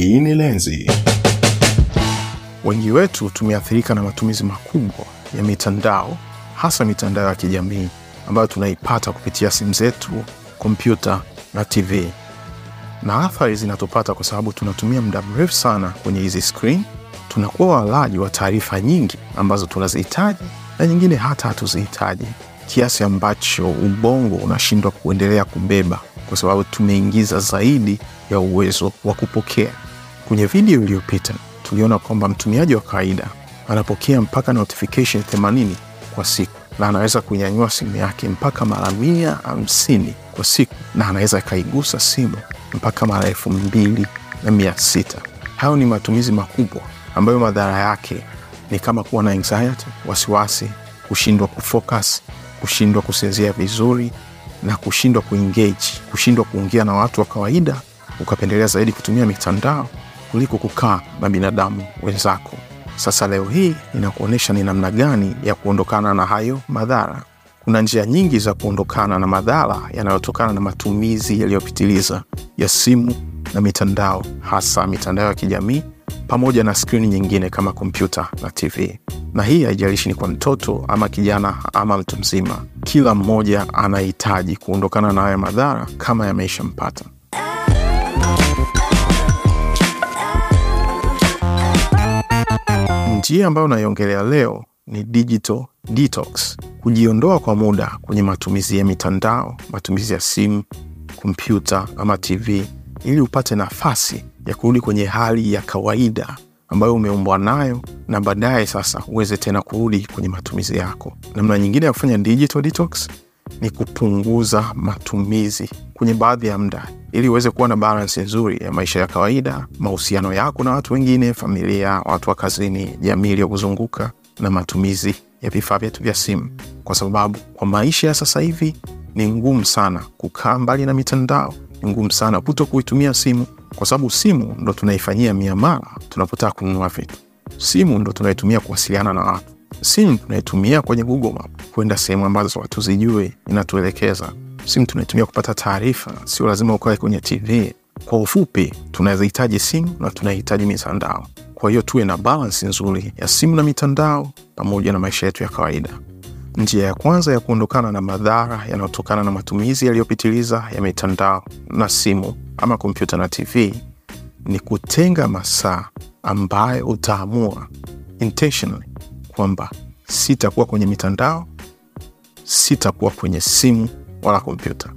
Hii ni Lenzi. Wengi wetu tumeathirika na matumizi makubwa ya mitandao, hasa mitandao ya kijamii ambayo tunaipata kupitia simu zetu, kompyuta na TV, na athari zinatupata kwa sababu tunatumia muda mrefu sana kwenye hizi screen. Tunakuwa walaji wa taarifa nyingi ambazo tunazihitaji na nyingine hata hatuzihitaji, kiasi ambacho ubongo unashindwa kuendelea kubeba kwa sababu tumeingiza zaidi ya uwezo wa kupokea. Kwenye video iliyopita tuliona kwamba mtumiaji wa kawaida anapokea mpaka notification 80 kwa siku na anaweza kunyanyua simu yake mpaka mara mia hamsini kwa siku na anaweza akaigusa simu mpaka mara elfu mbili na mia sita. Hayo ni matumizi makubwa ambayo madhara yake ni kama kuwa na anxiety, wasiwasi, kushindwa kufocus, kushindwa kusinzia vizuri na kushindwa kuengage, kushindwa kuongea na watu wa kawaida, ukapendelea zaidi kutumia mitandao kuliko kukaa na binadamu wenzako. Sasa leo hii ninakuonyesha ni namna gani ya kuondokana na hayo madhara. Kuna njia nyingi za kuondokana na madhara yanayotokana na matumizi yaliyopitiliza ya simu na mitandao, hasa mitandao ya kijamii pamoja na skrini nyingine kama kompyuta na TV. Na hii haijalishi ni kwa mtoto ama kijana ama mtu mzima, kila mmoja anahitaji kuondokana na haya madhara kama yameishampata. Njia ambayo naiongelea leo ni digital detox, kujiondoa kwa muda kwenye matumizi ya mitandao, matumizi ya simu, kompyuta ama TV, ili upate nafasi ya kurudi kwenye hali ya kawaida ambayo umeumbwa nayo, na baadaye sasa uweze tena kurudi kwenye matumizi yako. Namna nyingine ya kufanya digital detox ni kupunguza matumizi kwenye baadhi ya muda ili uweze kuwa na balansi nzuri ya maisha ya kawaida, mahusiano yako na watu wengine, familia, watu wa kazini, jamii iliyokuzunguka na matumizi ya vifaa vyetu vya simu, kwa sababu kwa maisha ya sasa hivi ni ngumu sana kukaa mbali na mitandao, ni ngumu sana kuto kuitumia simu, kwa sababu simu ndo tunaifanyia miamala tunapotaka kununua vitu. Simu ndo tunaitumia kuwasiliana na watu. Simu tunaitumia kwenye Google Map kwenda sehemu ambazo hatuzijui, inatuelekeza. Simu tunaitumia kupata taarifa, sio lazima ukae kwenye TV. Kwa ufupi, tunazihitaji simu na tunahitaji mitandao. Kwa hiyo tuwe na balansi nzuri ya simu na mitandao pamoja na maisha yetu ya kawaida. Njia ya kwanza ya kuondokana na madhara yanayotokana na matumizi yaliyopitiliza ya mitandao na simu ama kompyuta na TV ni kutenga masaa ambayo utaamua intentionally kwamba sitakuwa kwenye mitandao, sitakuwa kwenye simu wala kompyuta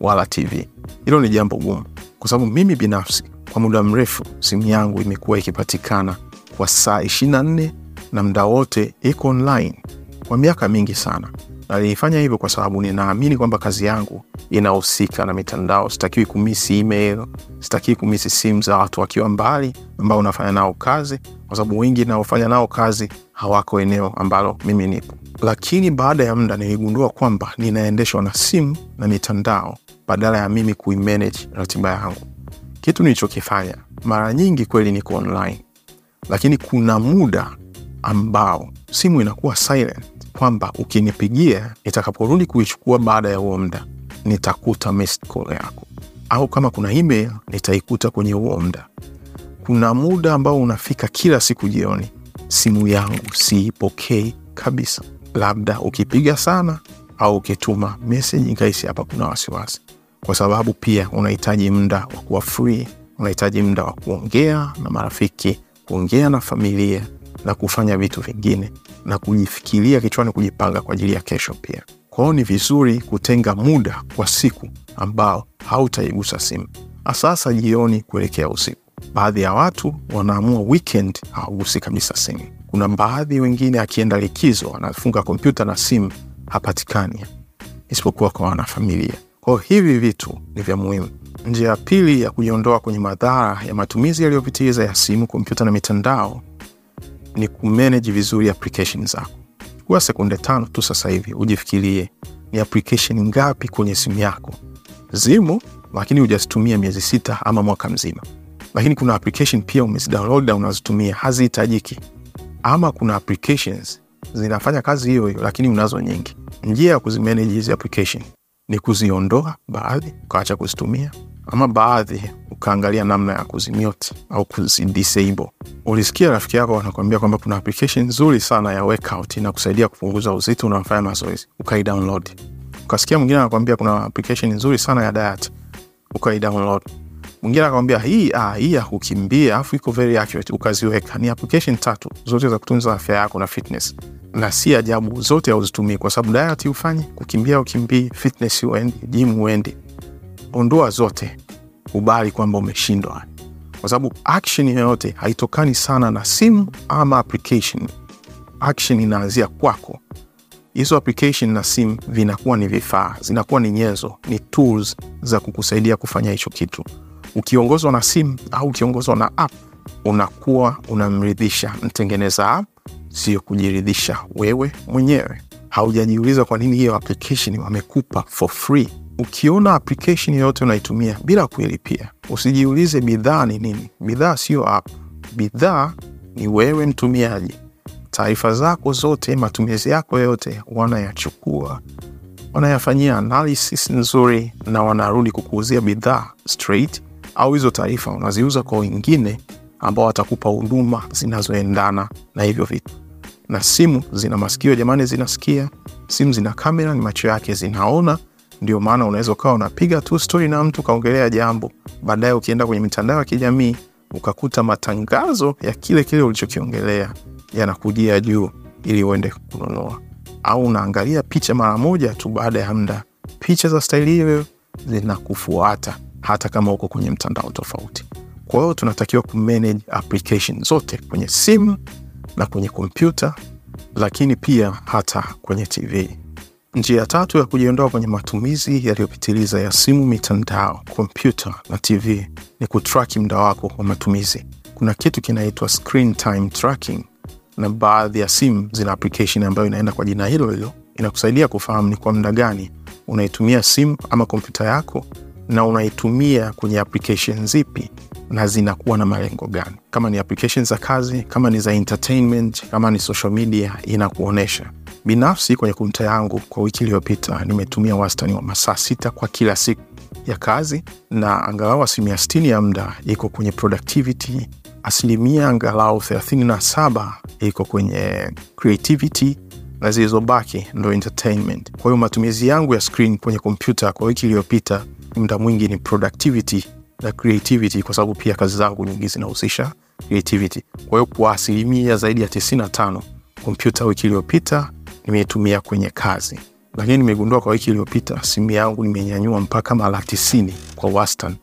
wala TV. Hilo ni jambo gumu, kwa sababu mimi binafsi kwa muda mrefu simu yangu imekuwa ikipatikana kwa saa 24 na mda wote iko online kwa miaka mingi sana, na nilifanya hivyo kwa sababu ninaamini kwamba kazi yangu inahusika na mitandao. Sitakiwi kumisi email, sitakiwi kumisi simu za watu wakiwa mbali ambao unafanya nao kazi, kwa sababu wengi naofanya nao kazi hawako eneo ambalo mimi nipo. Lakini baada ya muda niligundua kwamba ninaendeshwa na simu na mitandao badala ya mimi kuimanage ratiba yangu. Kitu nilichokifanya mara nyingi kweli niko online, lakini kuna muda ambao simu inakuwa silent, kwamba ukinipigia nitakaporudi kuichukua baada ya huo muda nitakuta call yako, au kama kuna email nitaikuta kwenye huo muda. Kuna muda ambao unafika kila siku jioni, simu yangu siipokei kabisa, labda ukipiga sana au ukituma meseji nkaisi hapa kuna wasiwasi, kwa sababu pia unahitaji muda wa kuwa free, unahitaji muda wa kuongea na marafiki, kuongea na familia na kufanya vitu vingine na kujifikiria kichwani, kujipanga kwa ajili ya kesho pia. Kwa hiyo ni vizuri kutenga muda kwa siku ambao hautaigusa simu, asasa jioni kuelekea usiku. Baadhi ya watu wanaamua weekend hawagusi kabisa simu. Kuna baadhi wengine akienda likizo anafunga kompyuta na simu hapatikani, isipokuwa kwa wanafamilia. Kwa hivi vitu ni vya muhimu. Njia ya pili ya kujiondoa kwenye madhara ya matumizi yaliyopitiliza ya simu, kompyuta na mitandao ni kumanage vizuri application zako. Chukua sekunde tano tu sasa hivi ujifikirie, ni application ngapi kwenye simu yako zimu, lakini hujazitumia miezi sita ama mwaka mzima. Lakini kuna application pia umezidownload na unazitumia hazihitajiki, ama kuna applications zinafanya kazi hiyo hiyo lakini unazo nyingi. Njia ya kuzimanage hizi application ni kuziondoa baadhi, ukaacha kuzitumia, ama baadhi ukaangalia namna ya kuzimute au kuzidisable. Ulisikia rafiki yako anakuambia kwamba kuna application nzuri sana ya workout inakusaidia kupunguza uzito unafanya mazoezi, ukaidownload. Ukasikia mwingine anakuambia kuna application nzuri sana ya diet, ukaidownload. Mwingine akamwambia hii ah, hii ya kukimbia afu iko very accurate, ukaziweka. Ni application tatu zote za kutunza afya yako na fitness, na si ajabu zote hauzitumii kwa sababu diet ufanye, kukimbia ukimbii, fitness uende, gym uende, Ondoa zote, kubali kwamba umeshindwa, kwa sababu action yoyote haitokani sana na simu ama application. Action inaanzia kwako. Hizo application na simu vinakuwa ni vifaa, zinakuwa ni nyenzo, ni tools za kukusaidia kufanya hicho kitu. Ukiongozwa na simu au ukiongozwa na app, unakuwa unamridhisha mtengeneza app, sio kujiridhisha wewe mwenyewe. Haujajiuliza kwa nini hiyo application wamekupa for free. Ukiona application yoyote unaitumia bila kuilipia, usijiulize bidhaa ni nini. Bidhaa sio app, bidhaa ni wewe mtumiaji. Taarifa zako zote, matumizi yako yote wanayachukua, wanayafanyia analysis nzuri, na wanarudi kukuuzia bidhaa straight, au hizo taarifa unaziuza kwa wengine ambao watakupa huduma zinazoendana na hivyo vitu. Na simu zina masikio jamani, zinasikia. Simu zina kamera, ni macho yake zinaona. Ndio maana unaweza ukawa unapiga tu stori na mtu ukaongelea jambo, baadaye ukienda kwenye mitandao ya kijamii ukakuta matangazo ya kile kile ulichokiongelea yanakujia juu ili uende kununua, au unaangalia picha mara moja tu, baada ya muda picha za staili hiyo zinakufuata hata kama uko kwenye mtandao tofauti. Kwa hiyo tunatakiwa kumanage application zote kwenye simu na kwenye kompyuta, lakini pia hata kwenye TV. Njia ya tatu ya kujiondoa kwenye matumizi yaliyopitiliza ya simu, mitandao, kompyuta na TV ni kutraki muda wako wa matumizi. Kuna kitu kinaitwa screen time tracking, na baadhi ya simu zina application ambayo inaenda kwa jina hilo hilo, inakusaidia kufahamu ni kwa muda gani unaitumia simu ama kompyuta yako na unaitumia kwenye application zipi na zinakuwa na malengo gani. Kama ni application za kazi, kama ni za entertainment, kama ni social media, inakuonyesha. Binafsi kwenye kunta yangu kwa wiki iliyopita nimetumia wastani wa masaa sita kwa kila siku ya kazi, na angalau asilimia sitini ya muda iko kwenye productivity, asilimia angalau thelathini na saba iko kwenye creativity na zilizobaki ndo entertainment. Kwa hiyo matumizi yangu ya screen kwenye kompyuta kwa wiki iliyopita muda mwingi ni productivity na creativity, kwa sababu pia kazi zangu nyingi zinahusisha creativity. Kwa hiyo kwa asilimia zaidi ya 95 kompyuta wiki iliyopita nimeitumia kwenye kazi, lakini nimegundua kwa wiki iliyopita simu yangu nimenyanyua mpaka mara tisini kwa wastani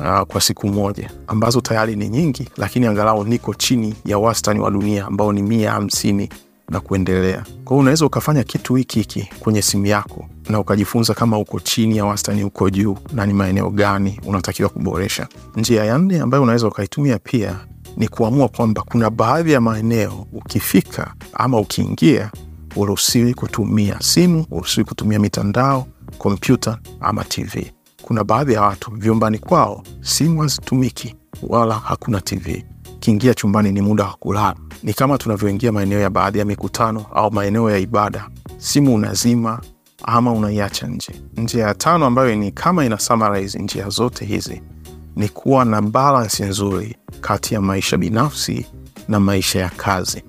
uh, kwa siku moja, ambazo tayari ni nyingi, lakini angalau niko chini ya wastani wa dunia ambao ni mia hamsini na kuendelea. Kwa hiyo unaweza ukafanya kitu hiki hiki kwenye simu yako na ukajifunza kama uko chini ya wastani, uko juu, na ni maeneo gani unatakiwa kuboresha. Njia ya nne ambayo unaweza ukaitumia pia ni kuamua kwamba kuna baadhi ya maeneo ukifika ama ukiingia, uruhusiwi kutumia simu, uruhusiwi kutumia mitandao, kompyuta ama TV. Kuna baadhi ya watu vyumbani kwao simu hazitumiki wala hakuna TV. Kiingia chumbani ni muda wa kulala. Ni kama tunavyoingia maeneo ya baadhi ya mikutano au maeneo ya ibada, simu unazima ama unaiacha nje. Njia ya tano ambayo ni kama ina summarize njia zote hizi ni kuwa na balansi nzuri kati ya maisha binafsi na maisha ya kazi.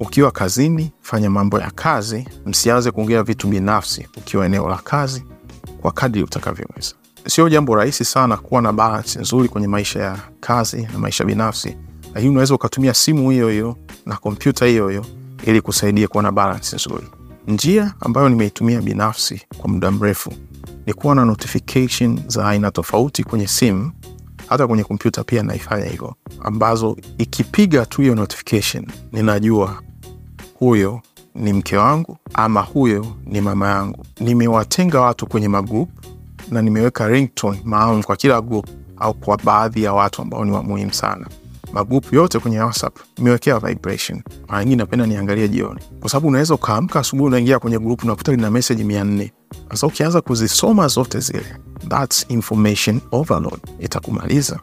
Ukiwa kazini, fanya mambo ya kazi, msianze kuongea vitu binafsi ukiwa eneo la kazi, kwa kadri utakavyoweza. Sio jambo rahisi sana kuwa na balansi nzuri kwenye maisha ya kazi na maisha binafsi, lakini unaweza ukatumia simu hiyo hiyo na kompyuta hiyo hiyo ili kusaidia kuwa na balansi nzuri. Njia ambayo nimeitumia binafsi kwa muda mrefu ni kuwa na notification za aina tofauti kwenye simu, hata kwenye kompyuta pia naifanya hivyo, ambazo ikipiga tu hiyo notification ninajua huyo ni mke wangu ama huyo ni mama yangu. Nimewatenga watu kwenye magrup na nimeweka ringtone maalum kwa kila grup au kwa baadhi ya watu ambao ni wa muhimu sana. Magrupu yote kwenye WhatsApp nimewekea vibration. Mara nyingi napenda niangalie jioni, kwa sababu unaweza ukaamka asubuhi, unaingia kwenye grupu unakuta lina meseji mia nne. Sasa ukianza kuzisoma zote zile, that's information overload, itakumaliza.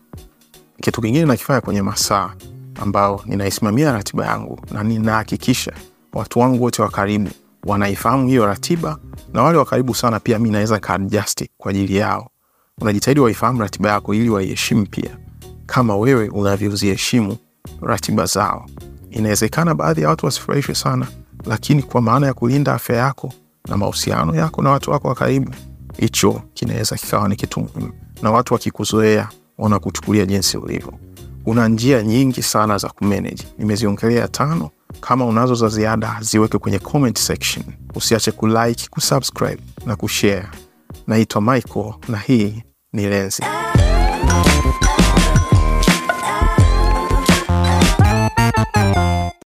Kitu kingine nakifanya kwenye masaa ambao ninaisimamia ratiba yangu na ninahakikisha watu wangu wote wa karibu wanaifahamu hiyo ratiba, na wale wa karibu sana pia mi naweza kaadjust kwa ajili yao. unajitahidi waifahamu ratiba yako ili waiheshimu pia kama wewe unavyoziheshimu ratiba zao. Inawezekana baadhi ya watu wasifurahishwe sana, lakini kwa maana ya kulinda afya yako na mahusiano yako na watu wako wa karibu, hicho kinaweza kikawa ni kitu muhimu, na watu wakikuzoea wanakuchukulia jinsi ulivyo. Una njia nyingi sana za kumanage, nimeziongelea tano. Kama unazo za ziada ziweke kwenye comment section. Usiache kulike, kusubscribe na kushare. Naitwa Michael na hii ni Lenzi.